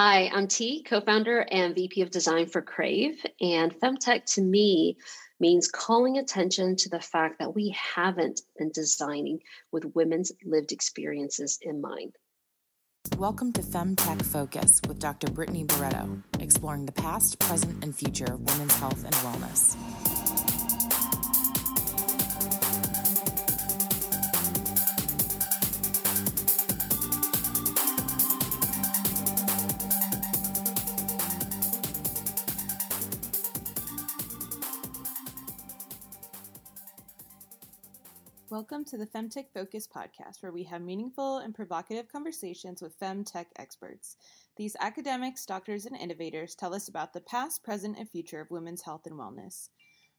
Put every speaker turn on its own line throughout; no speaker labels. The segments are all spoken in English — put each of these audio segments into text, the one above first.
Hi, I'm Ti, co founder and VP of Design for Crave. And Femtech to me means calling attention to the fact that we haven't been designing with women's lived experiences in mind.
Welcome to FemTech Focus with Dr. Brittany Barreto, exploring the past, present, and future of women's health and wellness.
Welcome to the Femtech Focus podcast, where we have meaningful and provocative conversations with femtech experts. These academics, doctors, and innovators tell us about the past, present, and future of women's health and wellness.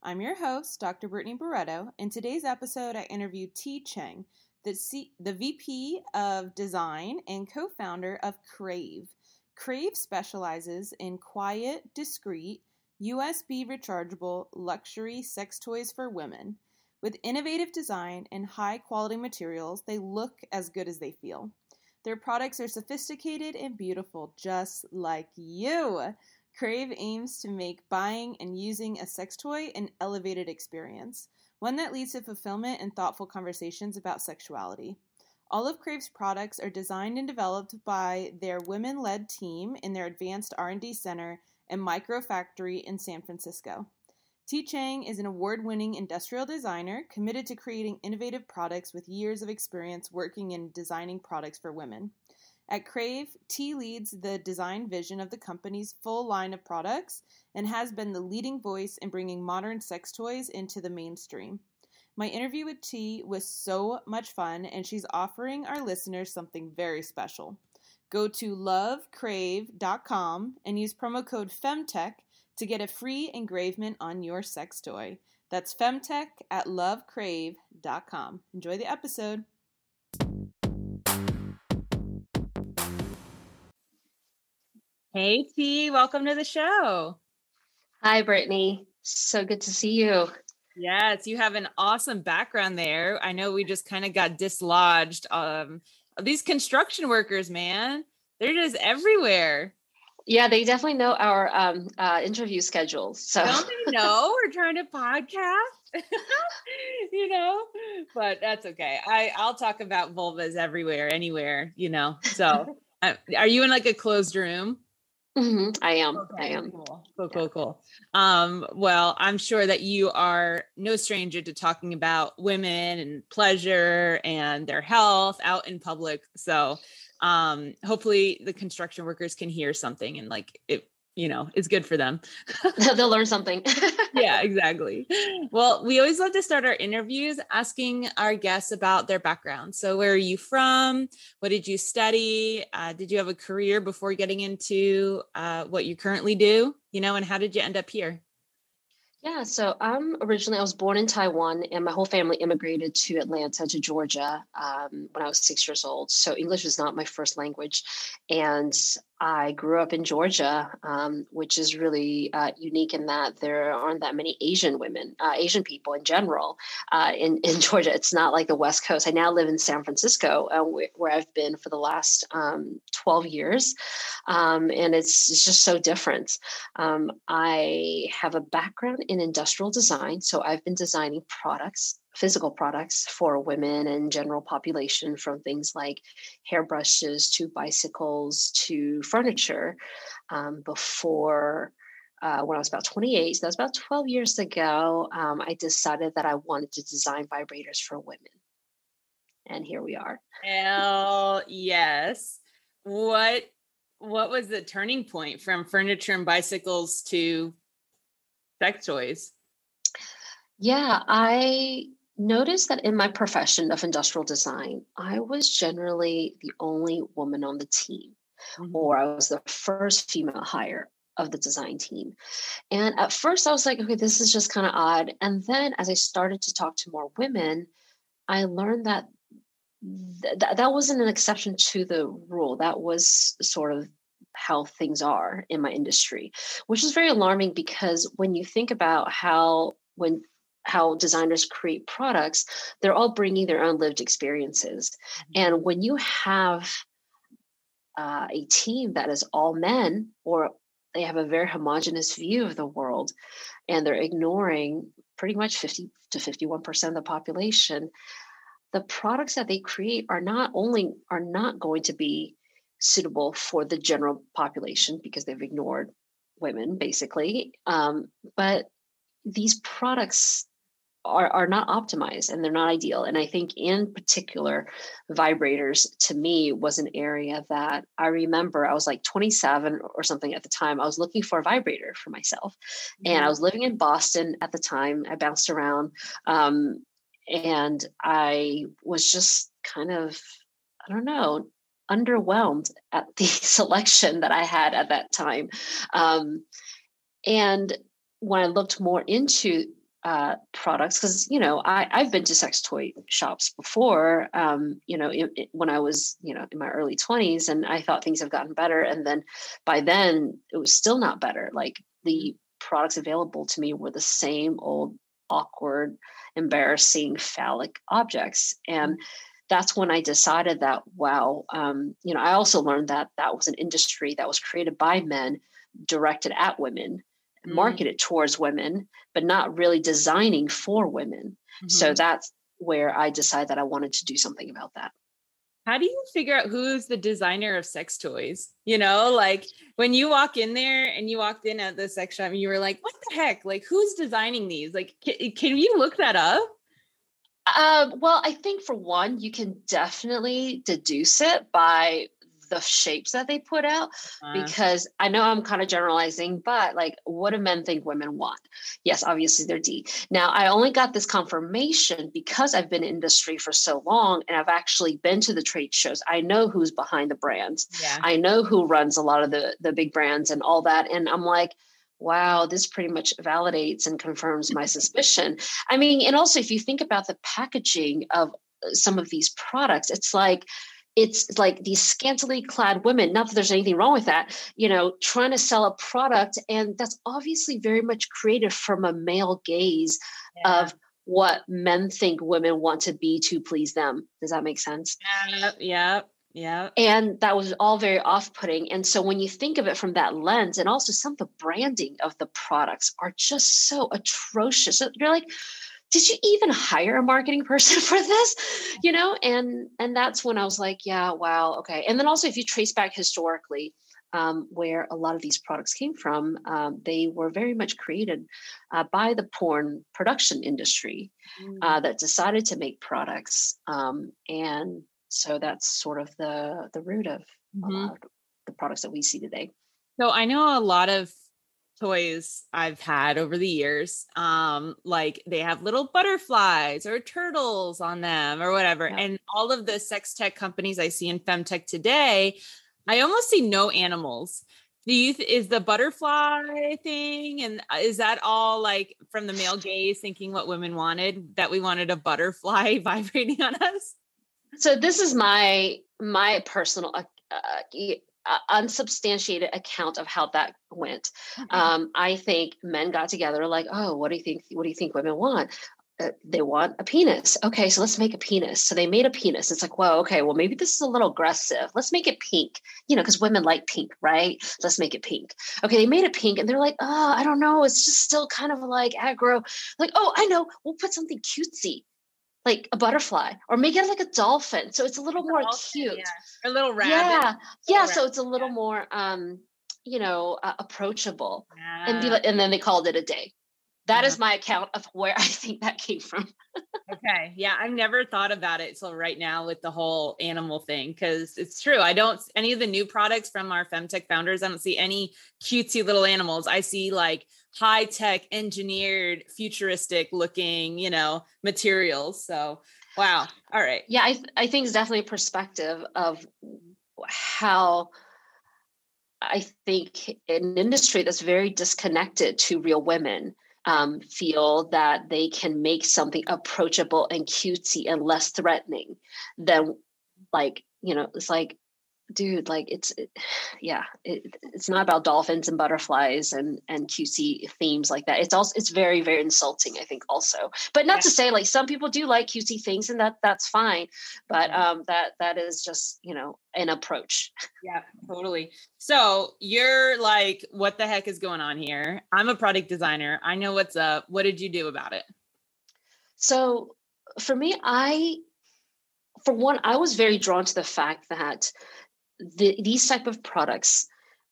I'm your host, Dr. Brittany Barreto. In today's episode, I interview Ti Chang, the, C- the VP of Design and co founder of Crave. Crave specializes in quiet, discreet, USB rechargeable luxury sex toys for women. With innovative design and high quality materials, they look as good as they feel. Their products are sophisticated and beautiful, just like you. Crave aims to make buying and using a sex toy an elevated experience, one that leads to fulfillment and thoughtful conversations about sexuality. All of Crave's products are designed and developed by their women-led team in their advanced R&D center and micro factory in San Francisco. Ti Chang is an award winning industrial designer committed to creating innovative products with years of experience working in designing products for women. At Crave, Ti leads the design vision of the company's full line of products and has been the leading voice in bringing modern sex toys into the mainstream. My interview with Ti was so much fun, and she's offering our listeners something very special. Go to lovecrave.com and use promo code FEMTECH to get a free engravement on your sex toy. That's femtech at lovecrave.com. Enjoy the episode. Hey, Ti, welcome to the show.
Hi, Brittany. So good to see you.
Yes, you have an awesome background there. I know we just kind of got dislodged. Um, these construction workers, man, they're just everywhere.
Yeah, they definitely know our um, uh, interview schedules. So
don't they know we're trying to podcast? you know, but that's okay. I I'll talk about vulvas everywhere, anywhere. You know. So, uh, are you in like a closed room?
Mm-hmm. I am. Okay, I am.
Cool. Cool. Cool. Cool. Um, well, I'm sure that you are no stranger to talking about women and pleasure and their health out in public. So um hopefully the construction workers can hear something and like it you know it's good for them.
They'll learn something.
Yeah exactly. Well we always love to start our interviews asking our guests about their background. So where are you from? What did you study? Uh, did you have a career before getting into uh, what you currently do you know and how did you end up here
yeah, so I'm originally I was born in Taiwan, and my whole family immigrated to Atlanta to Georgia um, when I was six years old. So English was not my first language, and I grew up in Georgia, um, which is really uh, unique in that there aren't that many Asian women, uh, Asian people in general uh, in, in Georgia. It's not like the West Coast. I now live in San Francisco, uh, where I've been for the last um, 12 years. Um, and it's, it's, just so different. Um, I have a background in industrial design. So I've been designing products physical products for women and general population from things like hairbrushes to bicycles to furniture um, before uh, when I was about 28, so that was about 12 years ago, um, I decided that I wanted to design vibrators for women. And here we are.
Hell yes. What what was the turning point from furniture and bicycles to sex toys?
Yeah, I noticed that in my profession of industrial design, I was generally the only woman on the team, mm-hmm. or I was the first female hire of the design team. And at first, I was like, okay, this is just kind of odd. And then as I started to talk to more women, I learned that th- that wasn't an exception to the rule. That was sort of how things are in my industry, which is very alarming because when you think about how when how designers create products, they're all bringing their own lived experiences. Mm-hmm. And when you have uh, a team that is all men or they have a very homogenous view of the world and they're ignoring pretty much 50 to 51% of the population the products that they create are not only are not going to be suitable for the general population because they've ignored women basically um, but these products are, are not optimized and they're not ideal. And I think, in particular, vibrators to me was an area that I remember I was like 27 or something at the time. I was looking for a vibrator for myself. Mm-hmm. And I mm-hmm. was living in Boston at the time. I bounced around. Um, and I was just kind of, I don't know, underwhelmed at the selection that I had at that time. Um, and when I looked more into uh, products because you know I, I've been to sex toy shops before um, you know it, it, when I was you know in my early 20s and I thought things have gotten better and then by then it was still not better. Like the products available to me were the same old awkward embarrassing phallic objects and that's when I decided that wow um, you know I also learned that that was an industry that was created by men directed at women mm. marketed towards women, but not really designing for women. Mm-hmm. So that's where I decided that I wanted to do something about that.
How do you figure out who's the designer of sex toys? You know, like when you walk in there and you walked in at the sex shop and you were like, what the heck? Like, who's designing these? Like, can, can you look that up?
Um, well, I think for one, you can definitely deduce it by the shapes that they put out uh, because I know I'm kind of generalizing, but like, what do men think women want? Yes, obviously they're D. Now, I only got this confirmation because I've been in industry for so long and I've actually been to the trade shows. I know who's behind the brands. Yeah. I know who runs a lot of the the big brands and all that. And I'm like, wow, this pretty much validates and confirms my suspicion. I mean, and also if you think about the packaging of some of these products, it's like it's like these scantily clad women not that there's anything wrong with that you know trying to sell a product and that's obviously very much created from a male gaze yeah. of what men think women want to be to please them does that make sense
yeah yeah yeah.
And that was all very off putting. And so when you think of it from that lens, and also some of the branding of the products are just so atrocious. You're like, did you even hire a marketing person for this you know and and that's when i was like yeah wow okay and then also if you trace back historically um, where a lot of these products came from um, they were very much created uh, by the porn production industry mm. uh, that decided to make products um, and so that's sort of the the root of mm-hmm. the products that we see today
so i know a lot of toys I've had over the years. Um, like they have little butterflies or turtles on them or whatever. Yeah. And all of the sex tech companies I see in femtech today, I almost see no animals. Do you th- is the butterfly thing and uh, is that all like from the male gaze thinking what women wanted that we wanted a butterfly vibrating on us?
So this is my my personal uh, uh uh, unsubstantiated account of how that went. Mm-hmm. Um, I think men got together like, oh, what do you think? What do you think women want? Uh, they want a penis. Okay, so let's make a penis. So they made a penis. It's like, well, okay, well, maybe this is a little aggressive. Let's make it pink, you know, because women like pink, right? Let's make it pink. Okay, they made it pink and they're like, oh, I don't know. It's just still kind of like aggro. Like, oh, I know. We'll put something cutesy like a butterfly or make it like a dolphin so it's a little more dolphin, cute
yeah. a little rabbit
yeah yeah so it's a little yeah. more um you know uh, approachable yeah. and be like, and then they called it a day That is my account of where i think that came from
okay yeah i've never thought about it so right now with the whole animal thing because it's true i don't any of the new products from our femtech founders i don't see any cutesy little animals i see like high tech engineered futuristic looking you know materials so wow all right.
Yeah i, th- I think it's definitely a perspective of how i think an industry that's very disconnected to real women um, feel that they can make something approachable and cutesy and less threatening than like you know it's like dude like it's it, yeah it, it's not about dolphins and butterflies and and cutesy themes like that. It's also it's very very insulting i think also. But not yeah. to say like some people do like cutesy things and that that's fine but um that that is just you know an approach.
Yeah totally. So you're like what the heck is going on here? I'm a product designer. I know what's up. What did you do about it?
So for me i for one i was very drawn to the fact that the, these type of products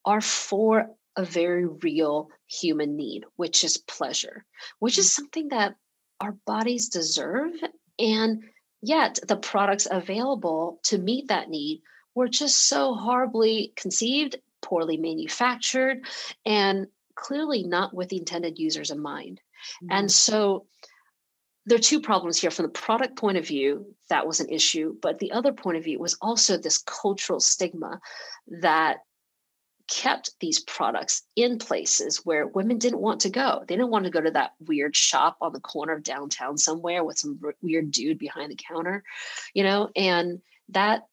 are for a very real human need which is pleasure which is mm-hmm. something that our bodies deserve and yet the products available to meet that need were just so horribly conceived poorly manufactured and clearly not with the intended users in mind mm-hmm. and so there are two problems here. From the product point of view that was an issue but the other point of view was also this cultural stigma that kept these products in places where women didn't want to go. They didn't want to go to that weird shop on the corner of downtown somewhere with some weird dude behind the counter you know? And that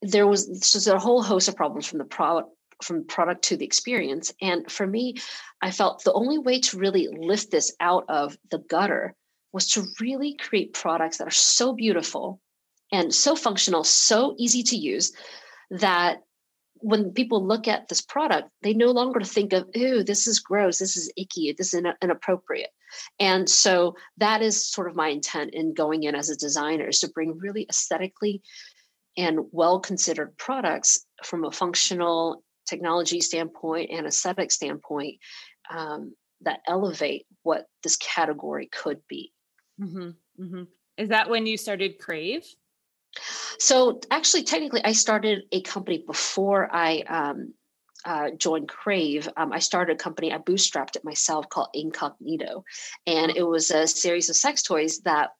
there was just a whole host of problems from the product from product to the experience. And for me i felt the only way to really lift this out of the gutter was to really create products that are so beautiful and so functional, so easy to use that when people look at this product, they no longer think of, "Ooh, this is gross, this is icky, this is inappropriate." And so that is sort of my intent in going in as a designer is to bring really aesthetically and well considered products from a functional technology standpoint and aesthetic standpoint um, that elevate what this category could be.
Mm-hmm, mm-hmm. Is that when you started Crave?
So actually, technically, I started a company before I um, uh, joined Crave. Um, I started a company. I bootstrapped it myself called Incognito, and it was a series of sex toys that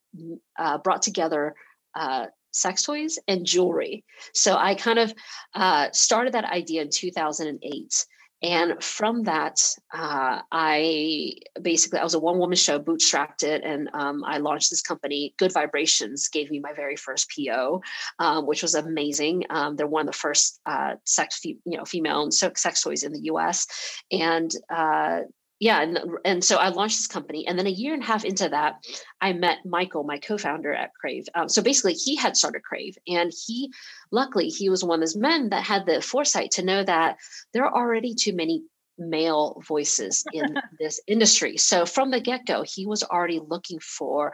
uh, brought together. Uh, sex toys and jewelry. So I kind of uh, started that idea in 2008 and from that uh, i basically i was a one woman show bootstrapped it and um, i launched this company good vibrations gave me my very first po um, which was amazing. Um, they're one of the first uh, sex you know female sex toys in the us and uh, yeah and, and so i launched this company and then a year and a half into that i met michael my co-founder at crave. Um, so basically he had started crave and he luckily he was one of those men that had the foresight to know that there are already too many male voices in this industry. So from the get-go he was already looking for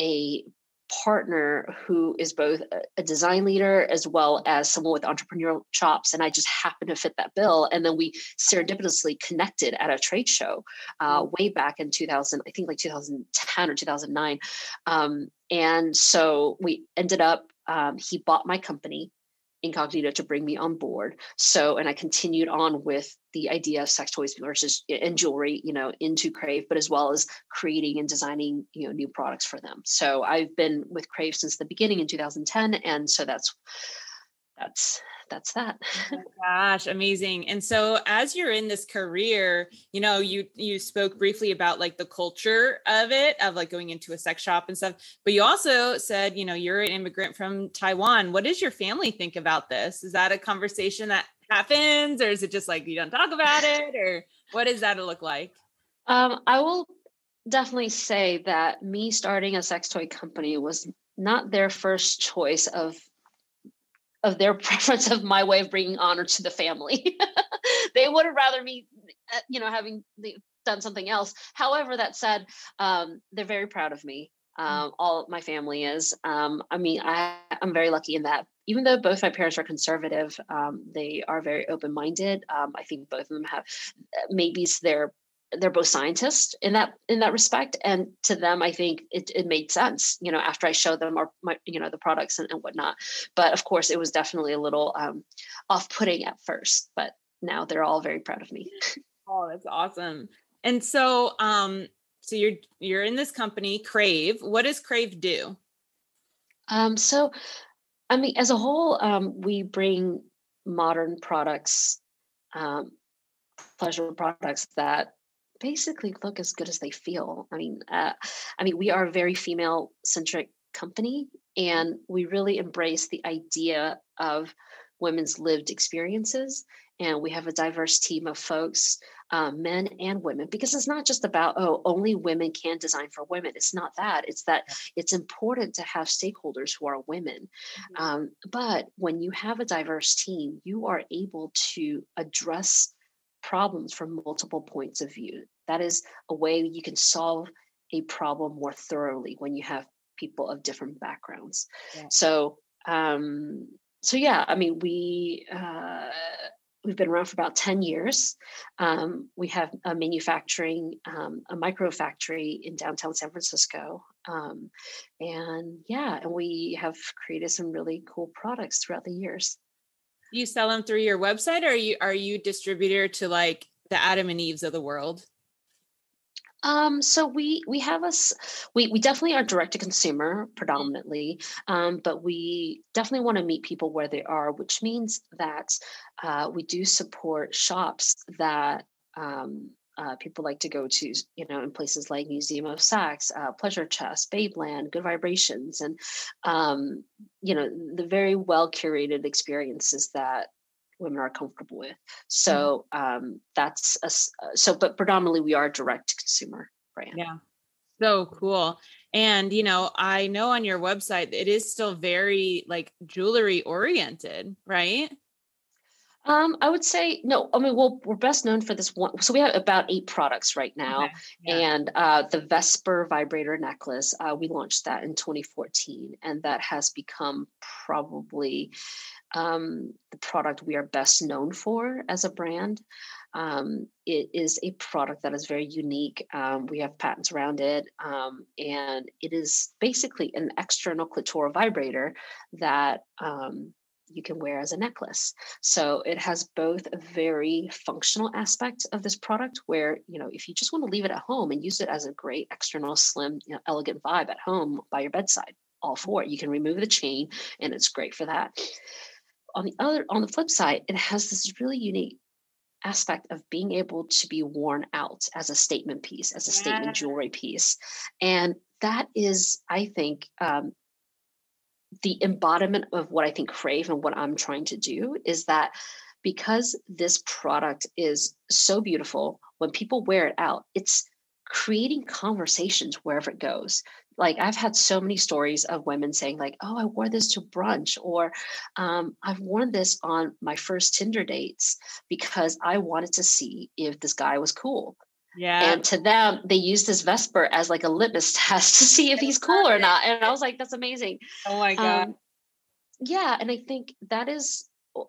a partner who is both a design leader as well as someone with entrepreneurial chops and i just happened to fit that bill and then we serendipitously connected at a trade show uh, mm. way back in 2000 i think like 2010 or 2009 um, and so we ended up um, he bought my company incognito to bring me on board. So and i continued on with the idea of sex toys versus eh, and jewelry you know into crave but as well as creating and designing you know new products for them. So i've been with crave since the beginning in 2010 and so that's that's that's that.
Oh gosh, amazing. And so as you're in this career, you know, you you spoke briefly about like the culture of it, of like going into a sex shop and stuff, but you also said, you know, you're an immigrant from Taiwan. What does your family think about this? Is that a conversation that happens or is it just like you don't talk about it or what does that look like?
Um, I will definitely say that me starting a sex toy company was not their first choice of of their preference of my way of bringing honor to the family. they would have rather me, uh, you know, having done something else. However, that said, um, they're very proud of me. Mm. Um, all my family is. Um, I mean, I, I'm very lucky in that. Even though both my parents are conservative, um, they are very open-minded. Um, I think both of them have uh, maybe it's their they're both scientists in that in that respect. And to them i think it, it made sense you know after i showed them our my, you know the products and, and whatnot. But of course it was definitely a little um, off-putting at first but now they're all very proud of me.
Oh that's awesome. And so um so you're you're in this company crave. What does crave do?
Um so i mean as a whole um we bring modern products um pleasure products that basically look as good as they feel. I mean, uh, I mean, we are a very female centric company, and we really embrace the idea of women's lived experiences and we have a diverse team of folks um, men and women because it's not just about oh only women can design for women it's not that it's that it's important to have stakeholders who are women mm-hmm. um, but when you have a diverse team you are able to address problems from multiple points of view that is a way you can solve a problem more thoroughly when you have people of different backgrounds yeah. so um so yeah i mean we uh we've been around for about 10 years. Um, we have a manufacturing, um, a micro factory in downtown San Francisco. Um, and yeah, and we have created some really cool products throughout the years.
You sell them through your website or are you, are you distributor to like the Adam and Eves of the world?
Um, so we we have us we we definitely are direct to consumer predominantly, um, but we definitely want to meet people where they are, which means that uh, we do support shops that um, uh, people like to go to, you know, in places like Museum of Sex, uh, Pleasure Chest, Babeland, Good Vibrations, and um, you know the very well curated experiences that women are comfortable with. Mm-hmm. So um, that's a, uh, so, but predominantly we are direct consumer brand.
Yeah. So cool. And, you know, I know on your website, it is still very like jewelry oriented, right?
Um, I would say no. I mean, well, we're best known for this one. So we have about eight products right now, okay. yeah. and uh, the Vesper vibrator necklace. Uh, we launched that in 2014, and that has become probably um, the product we are best known for as a brand. Um, it is a product that is very unique. Um, we have patents around it, um, and it is basically an external clitoral vibrator that um, you can wear as a necklace. So it has both a very functional aspect of this product, where you know if you just want to leave it at home and use it as a great external, slim, you know, elegant vibe at home by your bedside, all for it. You can remove the chain, and it's great for that on the other on the flip side it has this really unique aspect of being able to be worn out as a statement piece as a yeah. statement jewelry piece and that is i think um, the embodiment of what i think crave and what i'm trying to do is that because this product is so beautiful when people wear it out it's creating conversations wherever it goes. Like i've had so many stories of women saying like oh i wore this to brunch or um, i've worn this on my first tinder dates because i wanted to see if this guy was cool yeah. And to them they use this vesper as like a litmus test to see if he's cool or not and i was like that's amazing.
Oh my god. Um,
yeah and i think that is uh,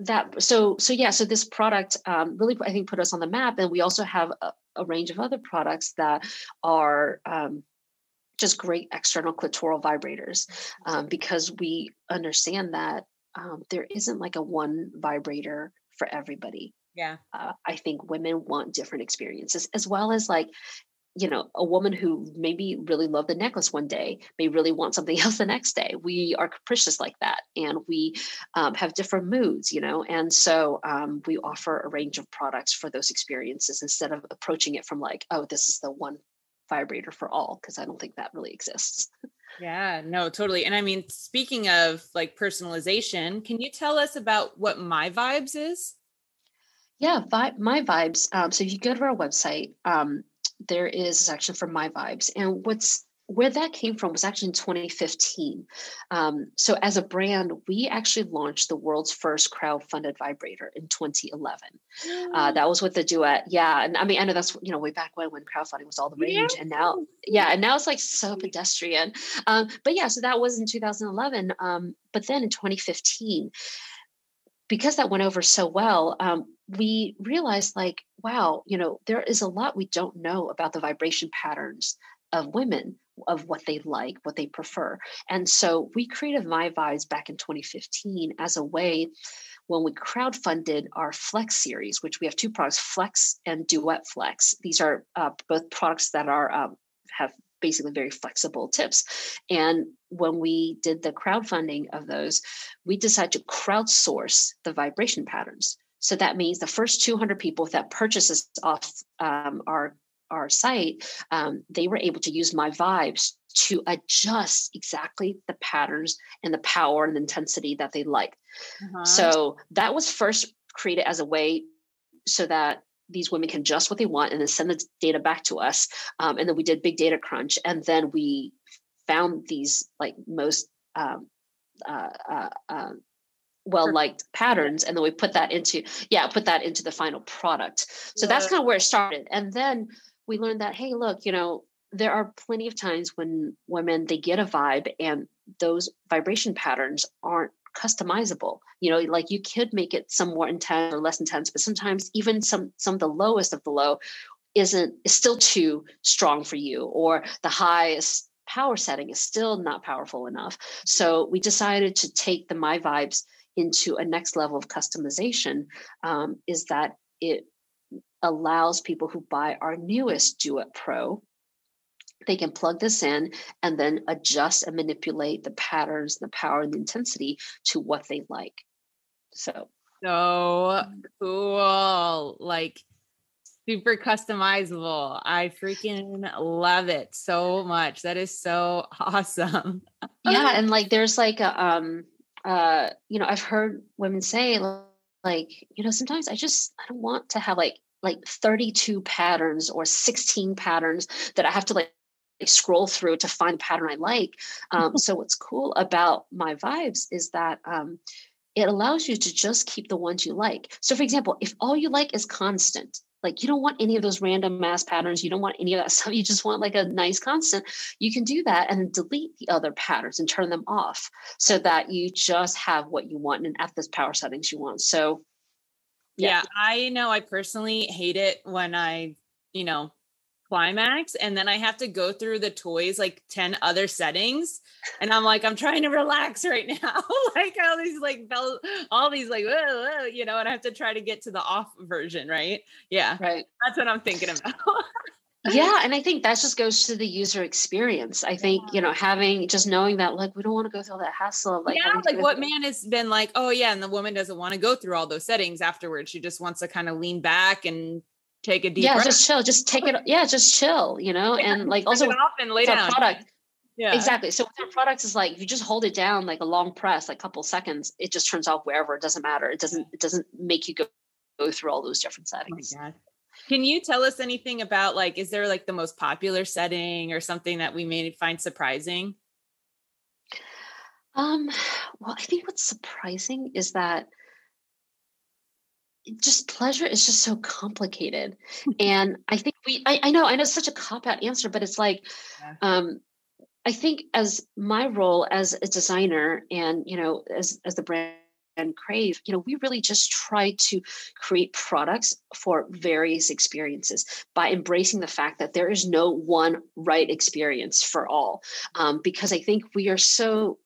that so so yeah so this product um, really i think put us on the map and we also have a, a range of other products that are um, just great external clitoral vibrators um, because we understand that um, there isn't like a one vibrator for everybody.
Yeah.
Uh, I think women want different experiences as well as like, you know, a woman who maybe really loved the necklace one day may really want something else the next day. We are capricious like that and we um, have different moods, you know, and so um, we offer a range of products for those experiences instead of approaching it from like, oh, this is the one vibrator for all because I don't think that really exists.
Yeah, no, totally. And I mean, speaking of like personalization, can you tell us about what My Vibes is?
Yeah, vi- My Vibes. Um, so if you go to our website, um, there is a section for My Vibes, and what's where that came from was actually in 2015. Um, so, as a brand, we actually launched the world's first crowd-funded vibrator in 2011. Uh, that was with the duet, yeah. And I mean, I know that's you know way back when when crowdfunding was all the rage, yeah. and now, yeah, and now it's like so pedestrian. Um, but yeah, so that was in 2011. Um, but then in 2015, because that went over so well, um, we realized like, wow, you know, there is a lot we don't know about the vibration patterns of women of what they like, what they prefer. And so we created My Vibes back in 2015 as a way when we crowdfunded our Flex series, which we have two products, Flex and Duet Flex. These are uh, both products that are um, have basically very flexible tips. And when we did the crowdfunding of those, we decided to crowdsource the vibration patterns. So that means the first 200 people that purchases off um, our our site, um, they were able to use my vibes to adjust exactly the patterns and the power and the intensity that they like. Uh-huh. So that was first created as a way so that these women can adjust what they want and then send the data back to us. Um, and then we did big data crunch, and then we found these like most um, uh, uh, uh, well liked patterns and then we put that into yeah put that into the final product. So yeah. that's kind of where it started. And then we learned that hey look you know there are plenty of times when women they get a vibe and those vibration patterns aren't customizable. You know like you could make it some more intense or less intense but sometimes even some some of the lowest of the low isn't is still too strong for you or the highest power setting is still not powerful enough so we decided to take the my vibes into a next level of customization um, is that it allows people who buy our newest Duet Pro they can plug this in and then adjust and manipulate the patterns, the power, and the intensity to what they like. So,
so cool. Like, super customizable. I freaking love it so much. That is so awesome.
yeah. And like, there's like a, um, uh, you know, I've heard women say, like, you know, sometimes I just, I don't want to have like, like 32 patterns or 16 patterns that I have to like scroll through to find the pattern I like. Um, so what's cool about my vibes is that um, it allows you to just keep the ones you like. So for example, if all you like is constant, like you don't want any of those random mass patterns, you don't want any of that stuff, you just want like a nice constant, you can do that and delete the other patterns and turn them off so that you just have what you want and at this power settings you want. So
yeah. yeah, I know I personally hate it when I, you know, climax and then I have to go through the toys like 10 other settings and I'm like I'm trying to relax right now. Like all these like bell all these like whoa, whoa, you know and I have to try to get to the off version right? Yeah
right.
that's what I'm thinking about.
Yeah and i think that just goes to the user experience. I think you know having just knowing that like we don't want to go through all that hassle of like
yeah like what man has been like oh yeah and the woman doesn't want to go through all those settings afterwards. She just wants to kind of lean back and take a deep
yeah
breath.
just chill just take it yeah just chill you know yeah, and like also
off and lay down.
product. Yeah. Exactly so with our products is like if you just hold it down like a long press like a couple seconds it just turns off wherever it doesn't matter it doesn't it doesn't make you go go through all those different settings. Oh
can you tell us anything about like is there like the most popular setting or something that we may find surprising?
Um well i think what's surprising is that just pleasure is just so complicated and i think we I, I, know i know it's such a cop out answer but it's like yeah. um i think as my role as a designer and you know as as the brand and crave you know we really just try to create products for various experiences by embracing the fact that there is no one right experience for all um, because i think we are so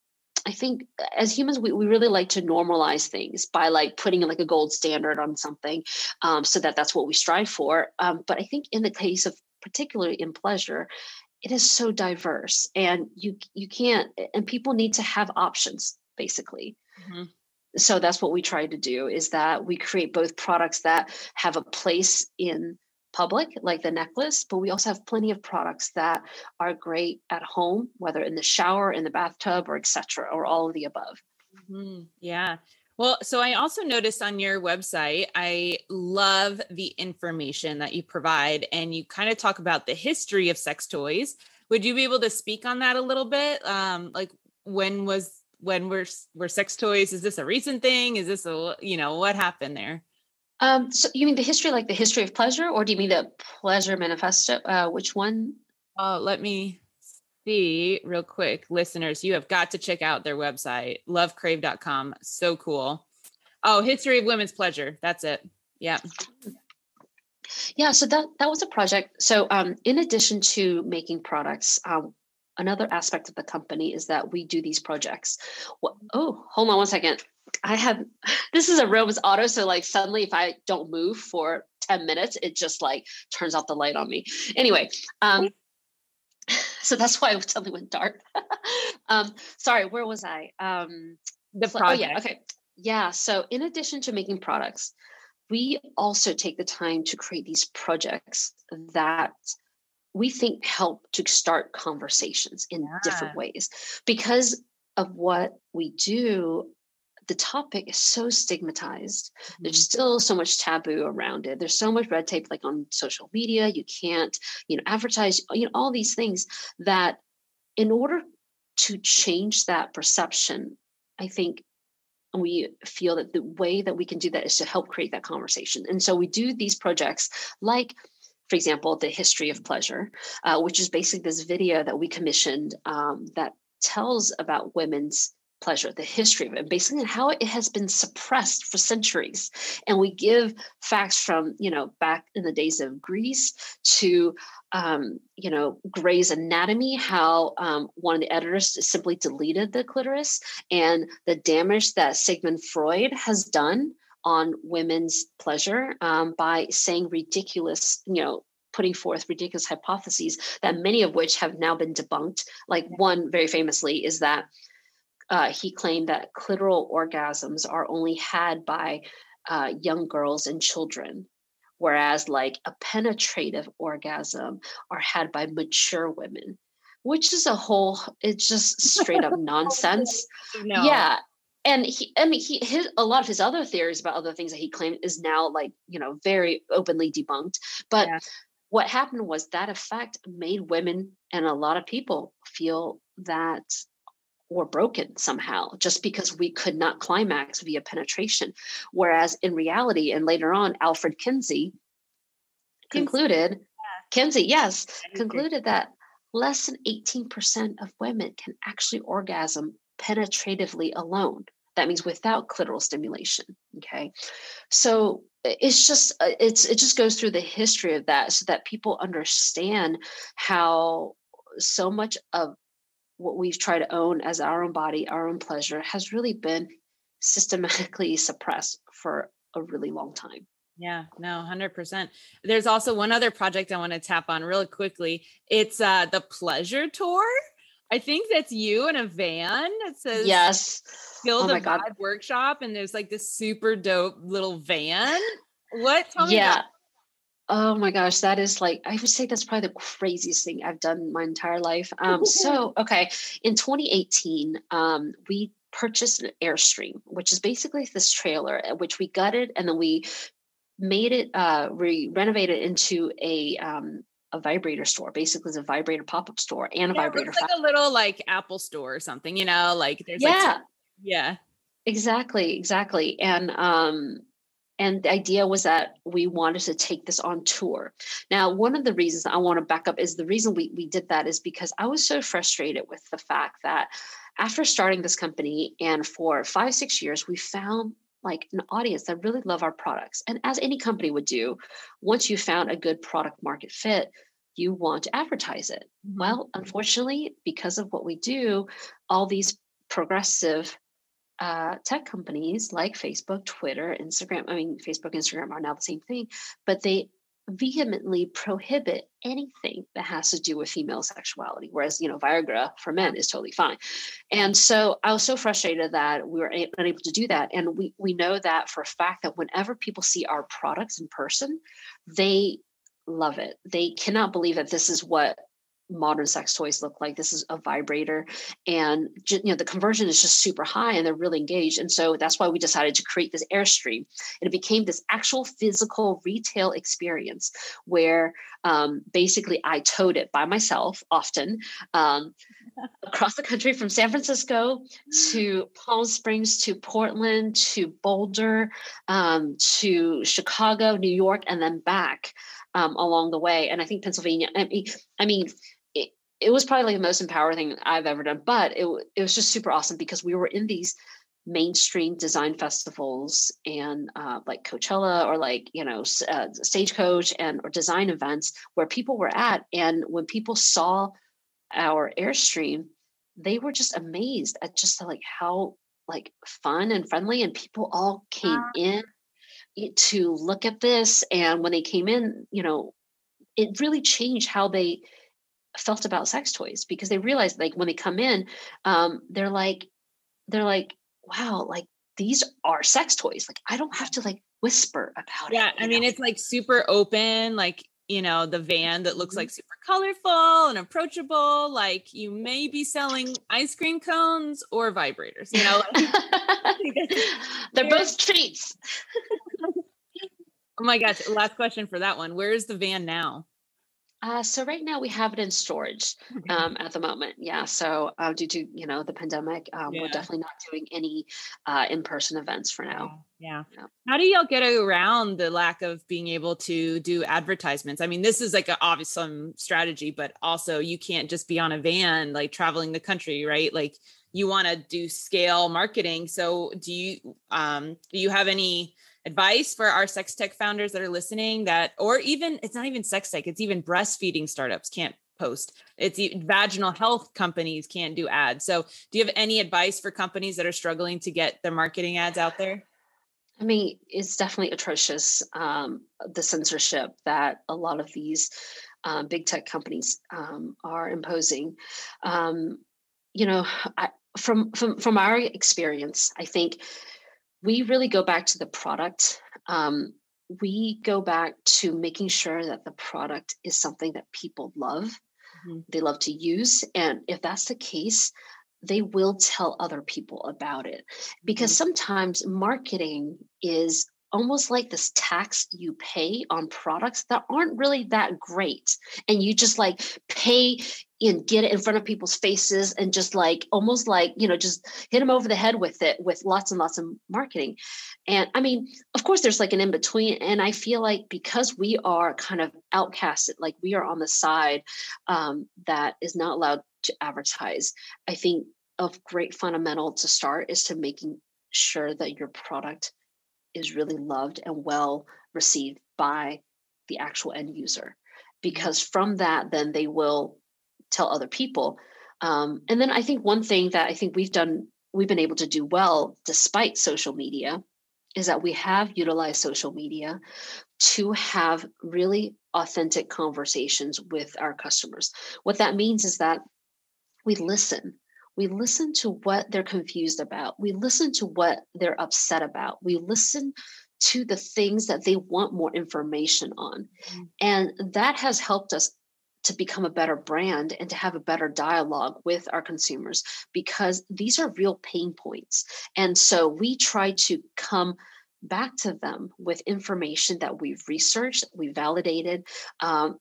I think as humans, we, we really like to normalize things by like putting like a gold standard on something um, so that that's what we strive for. Um, but I think in the case of particularly in pleasure, it is so diverse and you you can't and people need to have options basically. Mm-hmm. So that's what we try to do is that we create both products that have a place in public, like the necklace, but we also have plenty of products that are great at home, whether in the shower, in the bathtub, or etc., or all of the above.
Mm-hmm. Yeah. Well, so I also noticed on your website, I love the information that you provide, and you kind of talk about the history of sex toys. Would you be able to speak on that a little bit? Um, like when was when were were sex toys? Is this a recent thing? Is this a you know what happened there?
Um, so you mean the history, like the history of pleasure, or do you mean the pleasure manifesto? Uh, which one?
Uh, let me see real quick. Listeners, you have got to check out their website, lovecrave.com. So cool. Oh, history of women's pleasure. That's it. Yeah.
Yeah, so that that was a project. So um, in addition to making products, um, another aspect of the company is that we do these projects. Well, oh, hold on one second. I have this is a Room's auto, so like suddenly if I don't move for 10 minutes, it just like turns off the light on me. Anyway, um so that's why it suddenly went dark. um sorry, where was I? Um
the project.
Oh yeah, okay. Yeah. So in addition to making products, we also take the time to create these projects that we think help to start conversations in yeah. different ways because of what we do the topic is so stigmatized. Mm-hmm. There's still so much taboo around it. There's so much red tape, like on social media. You can't, you know, advertise, you know, all these things that in order to change that perception, I think we feel that the way that we can do that is to help create that conversation. And so we do these projects like for example, the history of pleasure, uh, which is basically this video that we commissioned um, that tells about women's pleasure, the history of it, basically how it has been suppressed for centuries. And we give facts from, you know, back in the days of Greece to, um, you know, Gray's Anatomy, how um, one of the editors simply deleted the clitoris and the damage that Sigmund Freud has done on women's pleasure um, by saying ridiculous, you know, putting forth ridiculous hypotheses that many of which have now been debunked. Like one very famously is that uh, he claimed that clitoral orgasms are only had by uh, young girls and children, whereas like a penetrative orgasm are had by mature women, which is a whole, it's just straight up nonsense. No. Yeah. And he, I mean, he, his, a lot of his other theories about other things that he claimed is now like, you know, very openly debunked. But yeah. what happened was that effect made women and a lot of people feel that or broken somehow just because we could not climax via penetration. Whereas in reality, and later on, Alfred Kinsey concluded, yeah. Kinsey, yes, concluded that less than 18% of women can actually orgasm penetratively alone. That means without clitoral stimulation. Okay. So it's just uh, it's it just goes through the history of that so that people understand how so much of what we've tried to own as our own body, our own pleasure, has really been systematically suppressed for a really long time.
Yeah, no, 100%. There's also one other project I want to tap on really quickly. It's uh the Pleasure Tour. I think that's you in a van. It says
Yes.
Build oh a God. workshop and there's like this super dope little van. What?
Tell me yeah. Oh my gosh, that is like I would say that's probably the craziest thing I've done my entire life. Um, so okay, in 2018, um, we purchased an Airstream, which is basically this trailer, uh, which we gutted and then we made it, uh, we renovated into a um, a vibrator store. Basically, it's a vibrator pop up store and a yeah, vibrator.
It's like fa- a little like Apple store or something, you know, like
there's yeah,
like, yeah,
exactly, exactly, and um and the idea was that we wanted to take this on tour. Now, one of the reasons I want to back up is the reason we, we did that is because I was so frustrated with the fact that after starting this company and for five, six years, we found like an audience that really love our products. And as any company would do, once you found a good product market fit, you want to advertise it. Mm-hmm. Well, unfortunately, because of what we do, all these progressive uh, tech companies like Facebook, Twitter, Instagram, I mean, Facebook, Instagram are now the same thing, but they vehemently prohibit anything that has to do with female sexuality whereas you know viagra for men is totally fine. And so i was so frustrated that we were unable to do that and we we know that for a fact that whenever people see our products in person they love it. They cannot believe that this is what modern sex toys look like. This is a vibrator, and you know the conversion is just super high, and they're really engaged. And so that's why we decided to create this Airstream. And it became this actual physical retail experience where um, basically I towed it by myself often um, across the country from San Francisco to Palm Springs to Portland to Boulder um, to Chicago, New York, and then back. Um, along the way. And I think Pennsylvania, I mean, I mean, it was probably like the most empowering thing I've ever done. But it it was just super awesome because we were in these mainstream design festivals and uh, like Coachella or like you know uh, Stagecoach and or design events where people were at, and when people saw our airstream, they were just amazed at just like how like fun and friendly, and people all came in to look at this. And when they came in, you know, it really changed how they felt about sex toys because they realized like when they come in um, they're like they're like wow like these are sex toys like i don't have to like whisper about
yeah,
it.
Yeah, I mean, know? it's like super open, like you know, the van that looks mm-hmm. like super colorful and approachable. Like you may be selling ice cream cones or vibrators, you know.
They're both treats.
oh my gosh. Last question for that one. Where is the van now?
Uh, so right now we have it in storage um, at the moment. Yeah. So uh, due to you know the pandemic, um, yeah. we're definitely not doing any uh, in-person events for now.
Yeah. yeah. How do y'all get around the lack of being able to do advertisements? I mean, this is like an obvious strategy, but also you can't just be on a van like traveling the country, right? Like you want to do scale marketing. So do you um, do you have any advice for our sex tech founders that are listening that or even it's not even sex tech it's even breastfeeding startups can't post. It's vaginal health companies can't do ads. So do you have any advice for companies that are struggling to get their marketing ads out there?
I mean, it's definitely atrocious um, the censorship that a lot of these um, big tech companies um, are imposing. Um, you know, I, from from from our experience, I think we really go back to the product. Um, we go back to making sure that the product is something that people love, mm-hmm. they love to use. And if that's the case, they will tell other people about it. Because mm-hmm. sometimes marketing is almost like this tax you pay on products that aren't really that great and you just like pay and get it in front of people's faces and just like almost like you know just hit them over the head with it with lots and lots of marketing. And i mean of course there's like an in between and i feel like because we are kind of outcasted like we are on the side um, that is not allowed to advertise i think a great fundamental to start is to making sure that your product is really loved and well received by the actual end user. Because from that then they will tell other people um, and then i think one thing that i think we've done we've been able to do well despite social media is that we have utilized social media to have really authentic conversations with our customers what that means is that we listen we listen to what they're confused about. We listen to what they're upset about. We listen to the things that they want more information on. Mm-hmm. And that has helped us to become a better brand and to have a better dialogue with our consumers because these are real pain points. And so we try to come back to them with information that we've researched, we validated, um,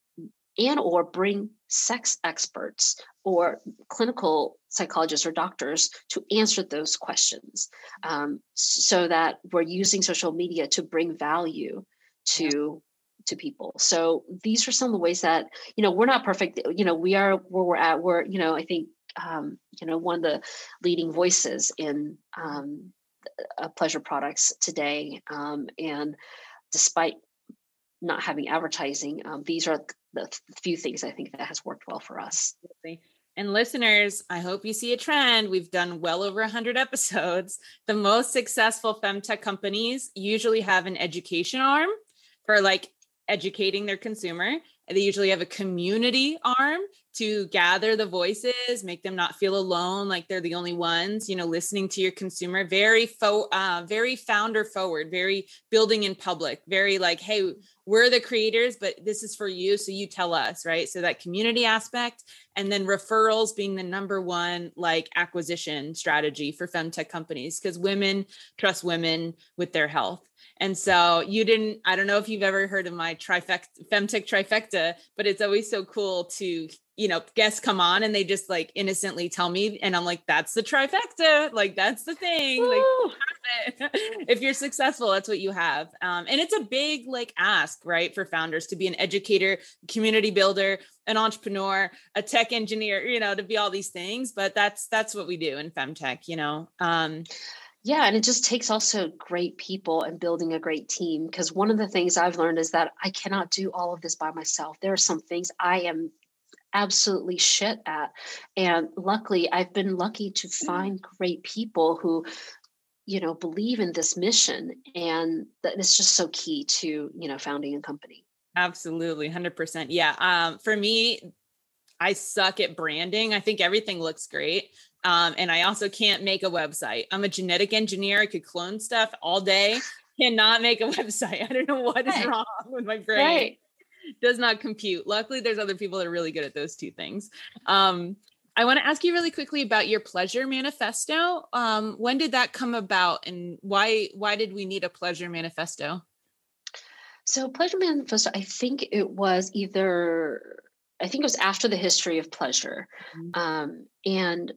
and or bring sex experts or clinical psychologists or doctors to answer those questions um, so that we're using social media to bring value to. To people so these are some of the ways that you know we're not perfect you know we are where we're at we're you know i think um, you know one of the leading voices in um, uh, pleasure products today um, and despite not having advertising um, these are the few things I think that has worked well for us.
And listeners, I hope you see a trend. We've done well over 100 episodes. The most successful femtech companies usually have an education arm for like educating their consumer. They usually have a community arm to gather the voices, make them not feel alone, like they're the only ones. You know, listening to your consumer, very fo- uh, very founder forward, very building in public, very like, hey, we're the creators, but this is for you, so you tell us, right? So that community aspect, and then referrals being the number one like acquisition strategy for femtech companies because women trust women with their health and so you didn't, I don't know if you've ever heard of my trifecta, femtech trifecta, but it's always so cool to, you know, guests come on and they just like innocently tell me, and I'm like, that's the trifecta. Like, that's the thing. Like, if you're successful, that's what you have. Um, and it's a big like ask, right, for founders to be an educator, community builder, an entrepreneur, a tech engineer, you know, to be all these things. But that's that's what we do in femtech, you know. Um,
yeah, and it just takes also great people and building a great team. Because one of the things I've learned is that I cannot do all of this by myself. There are some things I am absolutely shit at. And luckily, I've been lucky to mm. find great people who, you know, believe in this mission. And that is just so key to, you know, founding a company.
Absolutely. 100%. Yeah. Um, for me, I suck at branding. I think everything looks great. Um, and I also can't make a website. I'm a genetic engineer. I could clone stuff all day. cannot make a website. I don't know what is wrong with my brain. Right. Does not compute. Luckily, there's other people that are really good at those two things. Um, I want to ask you really quickly about your pleasure manifesto. Um, when did that come about, and why why did we need a pleasure manifesto?
So, pleasure manifesto. I think it was either. I think it was after the history of pleasure, mm-hmm. um, and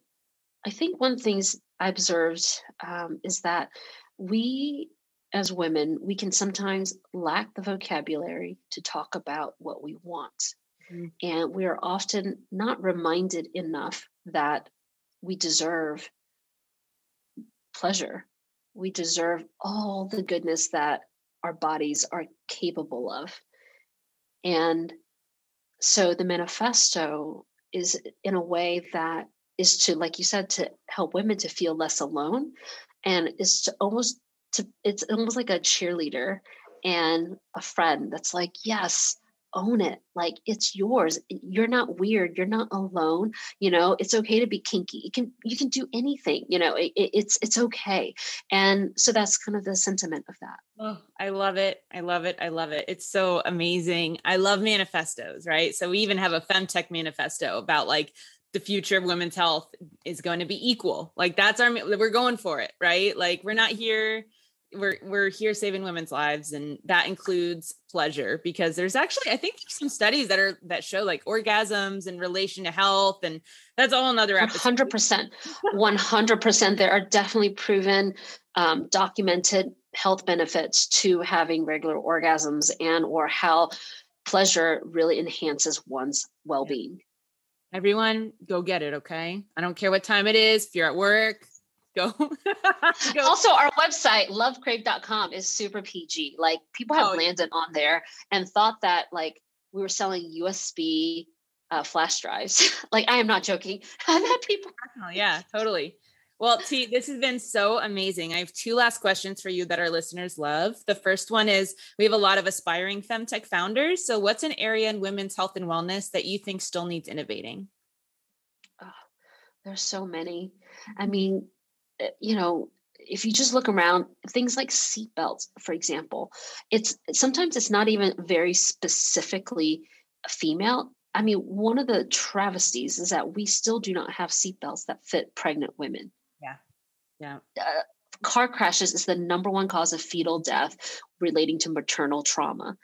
I think one of the things I observed um, is that we as women, we can sometimes lack the vocabulary to talk about what we want. Mm-hmm. And we are often not reminded enough that we deserve pleasure. We deserve all the goodness that our bodies are capable of. And so the manifesto is in a way that is to, like you said, to help women to feel less alone. And is to almost to it's almost like a cheerleader and a friend that's like, yes, own it. Like it's yours. You're not weird. You're not alone. You know it's okay to be kinky. You can you can do anything you know it, it's it's okay. And so that's kind of the sentiment of that.
Oh i love it. I love it. I love it. It's so amazing. I love manifestos right? So we even have a femtech manifesto about like the future of women's health is going to be equal. Like that's our we're going for it right? Like we're not here we're we're here saving women's lives and that includes pleasure because there's actually i think there's some studies that are that show like orgasms in relation to health and that's all another
episode. 100% 100% there are definitely proven um, documented health benefits to having regular orgasms and or how pleasure really enhances one's well-being
everyone go get it okay i don't care what time it is if you're at work go.
go. Also, our website, lovecrave.com, is super PG. Like people have oh, landed on there and thought that like we were selling USB uh, flash drives. like I am not joking. I've had people.
Yeah, totally. Well, Ti, this has been so amazing. I have two last questions for you that our listeners love. The first one is we have a lot of aspiring femtech founders. So, what's an area in women's health and wellness that you think still needs innovating?
Oh, there's so many. I mean, Eh, you know, if you just look around, things like seatbelts, for example, it's sometimes it's not even very specifically female. I mean, one of the travesties is that we still do not have seatbelts that fit pregnant women.
Yeah. Yeah.
Uh, car crashes is the number one cause of fetal death relating to maternal trauma.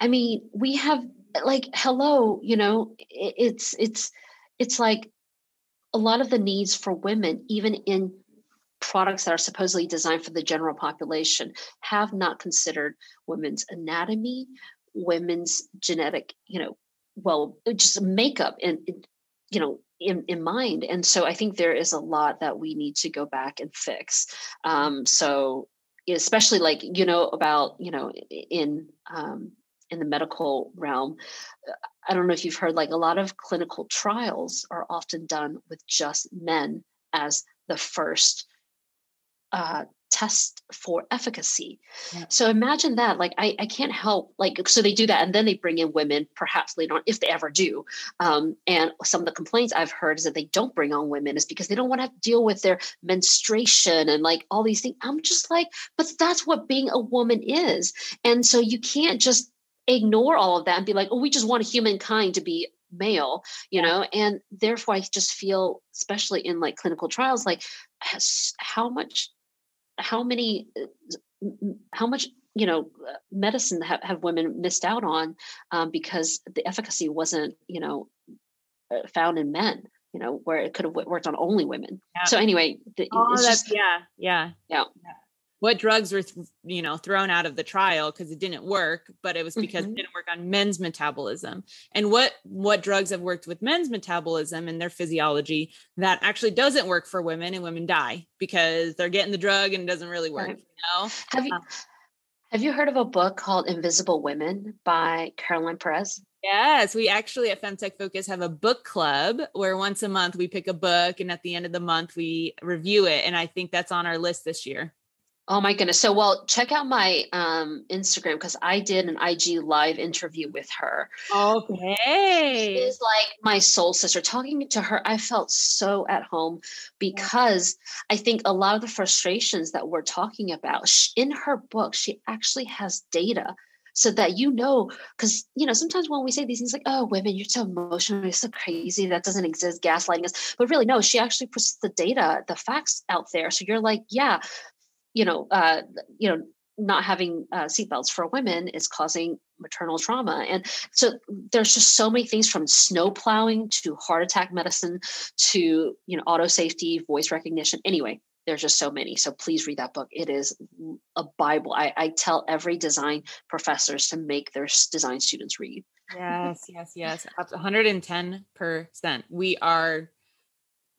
I mean, we have like hello, you know, it, it's it's it's like a lot of the needs for women even in products that are supposedly designed for the general population have not considered women's anatomy, women's genetic, you know, well, just makeup and, you know, in, in mind. And so I think there is a lot that we need to go back and fix. Um, so especially like, you know, about, you know, in, um, in the medical realm, I don't know if you've heard, like a lot of clinical trials are often done with just men as the first uh, test for efficacy. Yeah. So imagine that. Like I, I can't help like so they do that and then they bring in women perhaps later on if they ever do. Um, and some of the complaints I've heard is that they don't bring on women is because they don't want to, to deal with their menstruation and like all these things. I'm just like, but that's what being a woman is. And so you can't just ignore all of that and be like, oh, we just want humankind to be male you know and therefore i just feel especially in like clinical trials like how much how many uh, how much you know uh, medicine have, have women missed out on um, because the efficacy wasn't you know uh, found in men you know where it could have worked on only women. Yeah. so anyway the,
oh, just, yeah. Yeah.
Yeah
what drugs were th- you know thrown out of the trial because it didn't work but it was because mm-hmm. it didn't work on men's metabolism and what what drugs have worked with men's metabolism and their physiology that actually doesn't work for women and women die because they're getting the drug and it doesn't really work right. you know
have you um, have you heard of a book called invisible women by caroline perez
Yes, we actually at Femtech Focus have a book club where once a month we pick a book and at the end of the month we review it. And I think that's on our list this year.
Oh my goodness. So, well, check out my um, Instagram because I did an IG live interview with her.
Okay.
She's like my soul sister. Talking to her, I felt so at home because I think a lot of the frustrations that we're talking about in her book, she actually has data so that you know because you know sometimes when we say these things like oh women you're so emotional you're so crazy that doesn't exist gaslighting us but really no she actually puts the data the facts out there so you're like yeah you know, uh, you know, not having uh, seatbelts for women is causing maternal trauma. And so there's just so many things from snow plowing to heart attack medicine to, you know, auto safety, voice recognition. Anyway, there's just so many. So please read that book. It is a Bible. I, I tell every design professors to make their design students read.
yes, yes, yes. 110%. We are,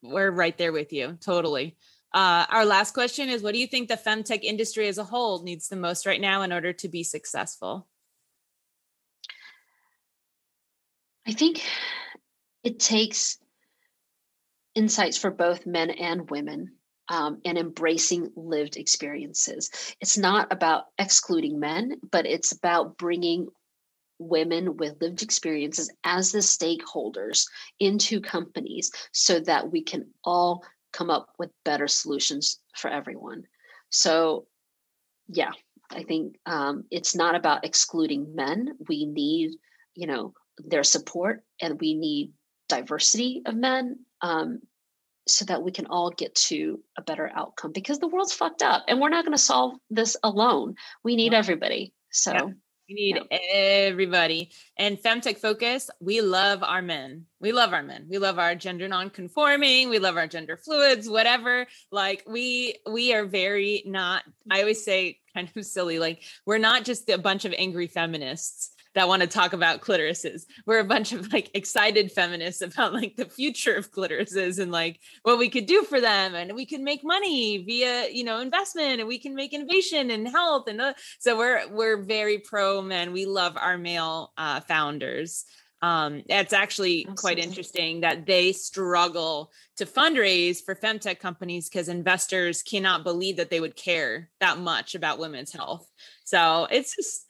we're right there with you. Totally. Uh, our last question is What do you think the femtech industry as a whole needs the most right now in order to be successful?
I think it takes insights for both men and women um, and embracing lived experiences. It's not about excluding men, but it's about bringing women with lived experiences as the stakeholders into companies so that we can all come up with better solutions for everyone. So, yeah, I think um, it's not about excluding men. We need, you know, their support, and we need diversity of men um, so that we can all get to a better outcome. Because the world's fucked up, and we're not going to solve this alone. We need everybody. So. Yeah.
We need yeah. everybody. And Femtech Focus, we love our men. We love our men. We love our gender non-conforming. We love our gender fluids, whatever. Like we we are very not, I always say kind of silly, like we're not just a bunch of angry feminists that want to talk about clitorises. We're a bunch of like excited feminists about like the future of clitorises and like what we could do for them, and we can make money via you know investment, and we can make innovation and health, and uh, so we're we're very pro men. We love our male uh, founders. Um, it's actually Absolutely. quite interesting that they struggle to fundraise for femtech companies because investors cannot believe that they would care that much about women's health. So it's just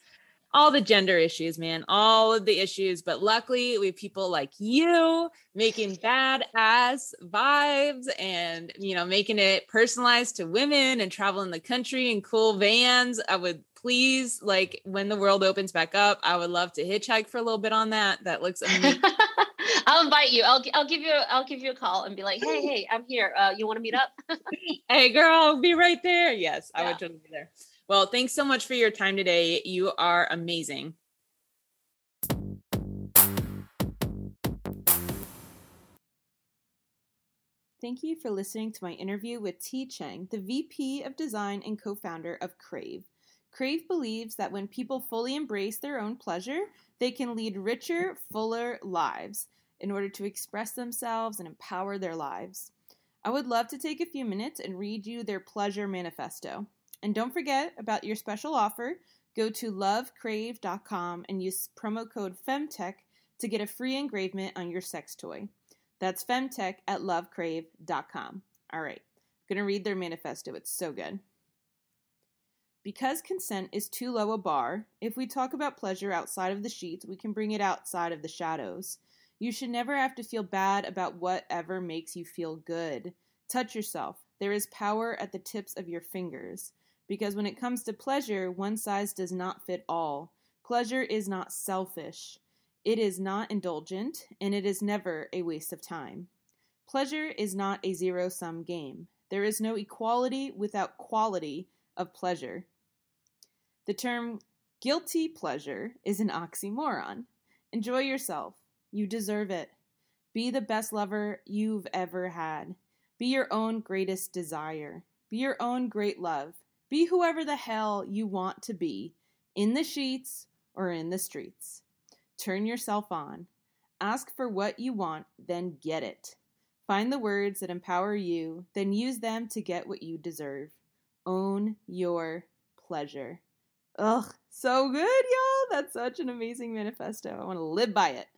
all the gender issues, man, all of the issues. But luckily, we have people like you making badass vibes and, you know, making it personalized to women and traveling the country in cool vans. I would please, like, when the world opens back up, I would love to hitchhike for a little bit on that. That looks amazing.
I'll invite you. I'll I'll give you I'll give you a call and be like, hey, hey, I'm here. Uh, you want to meet up?
hey, girl, I'll be right there. Yes, I would totally be there. Well, thanks so much for your time today. You are amazing. Thank you for listening to my interview with Ti Chang, the VP of Design and co founder of Crave. Crave believes that when people fully embrace their own pleasure, they can lead richer, fuller lives in order to express themselves and empower their lives. I would love to take a few minutes and read you their pleasure manifesto. And don't forget about your special offer. Go to lovecrave.com and use promo code FEMTECH to get a free engravement on your sex toy. That's femtech at lovecrave.com. All right, I'm going to read their manifesto. It's so good. Because consent is too low a bar, if we talk about pleasure outside of the sheets, we can bring it outside of the shadows. You should never have to feel bad about whatever makes you feel good. Touch yourself. There is power at the tips of your fingers. Because when it comes to pleasure, one size does not fit all. Pleasure is not selfish, it is not indulgent, and it is never a waste of time. Pleasure is not a zero sum game. There is no equality without quality of pleasure. The term guilty pleasure is an oxymoron. Enjoy yourself. You deserve it. Be the best lover you've ever had. Be your own greatest desire. Be your own great love. Be whoever the hell you want to be, in the sheets or in the streets. Turn yourself on. Ask for what you want, then get it. Find the words that empower you, then use them to get what you deserve. Own your pleasure. Ugh, so good, y'all. That's such an amazing manifesto. I want to live by it.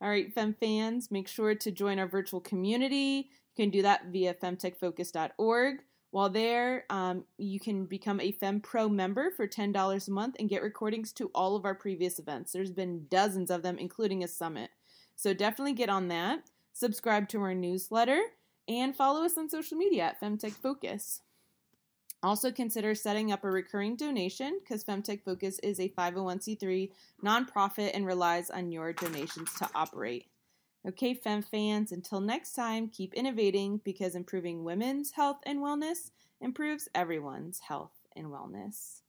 All right, Fem fans, make sure to join our virtual community. You can do that via femtechfocus.org
While there, um, you can become a FemPro member for $10 a month and get recordings to all of our previous events. There's been dozens of them, including a summit. So definitely get on that. Subscribe to our newsletter and follow us on social media at Femtech Focus. Also, consider setting up a recurring donation because Femtech Focus is a 501c3 nonprofit and relies on your donations to operate. Okay, Fem fans, until next time, keep innovating because improving women's health and wellness improves everyone's health and wellness.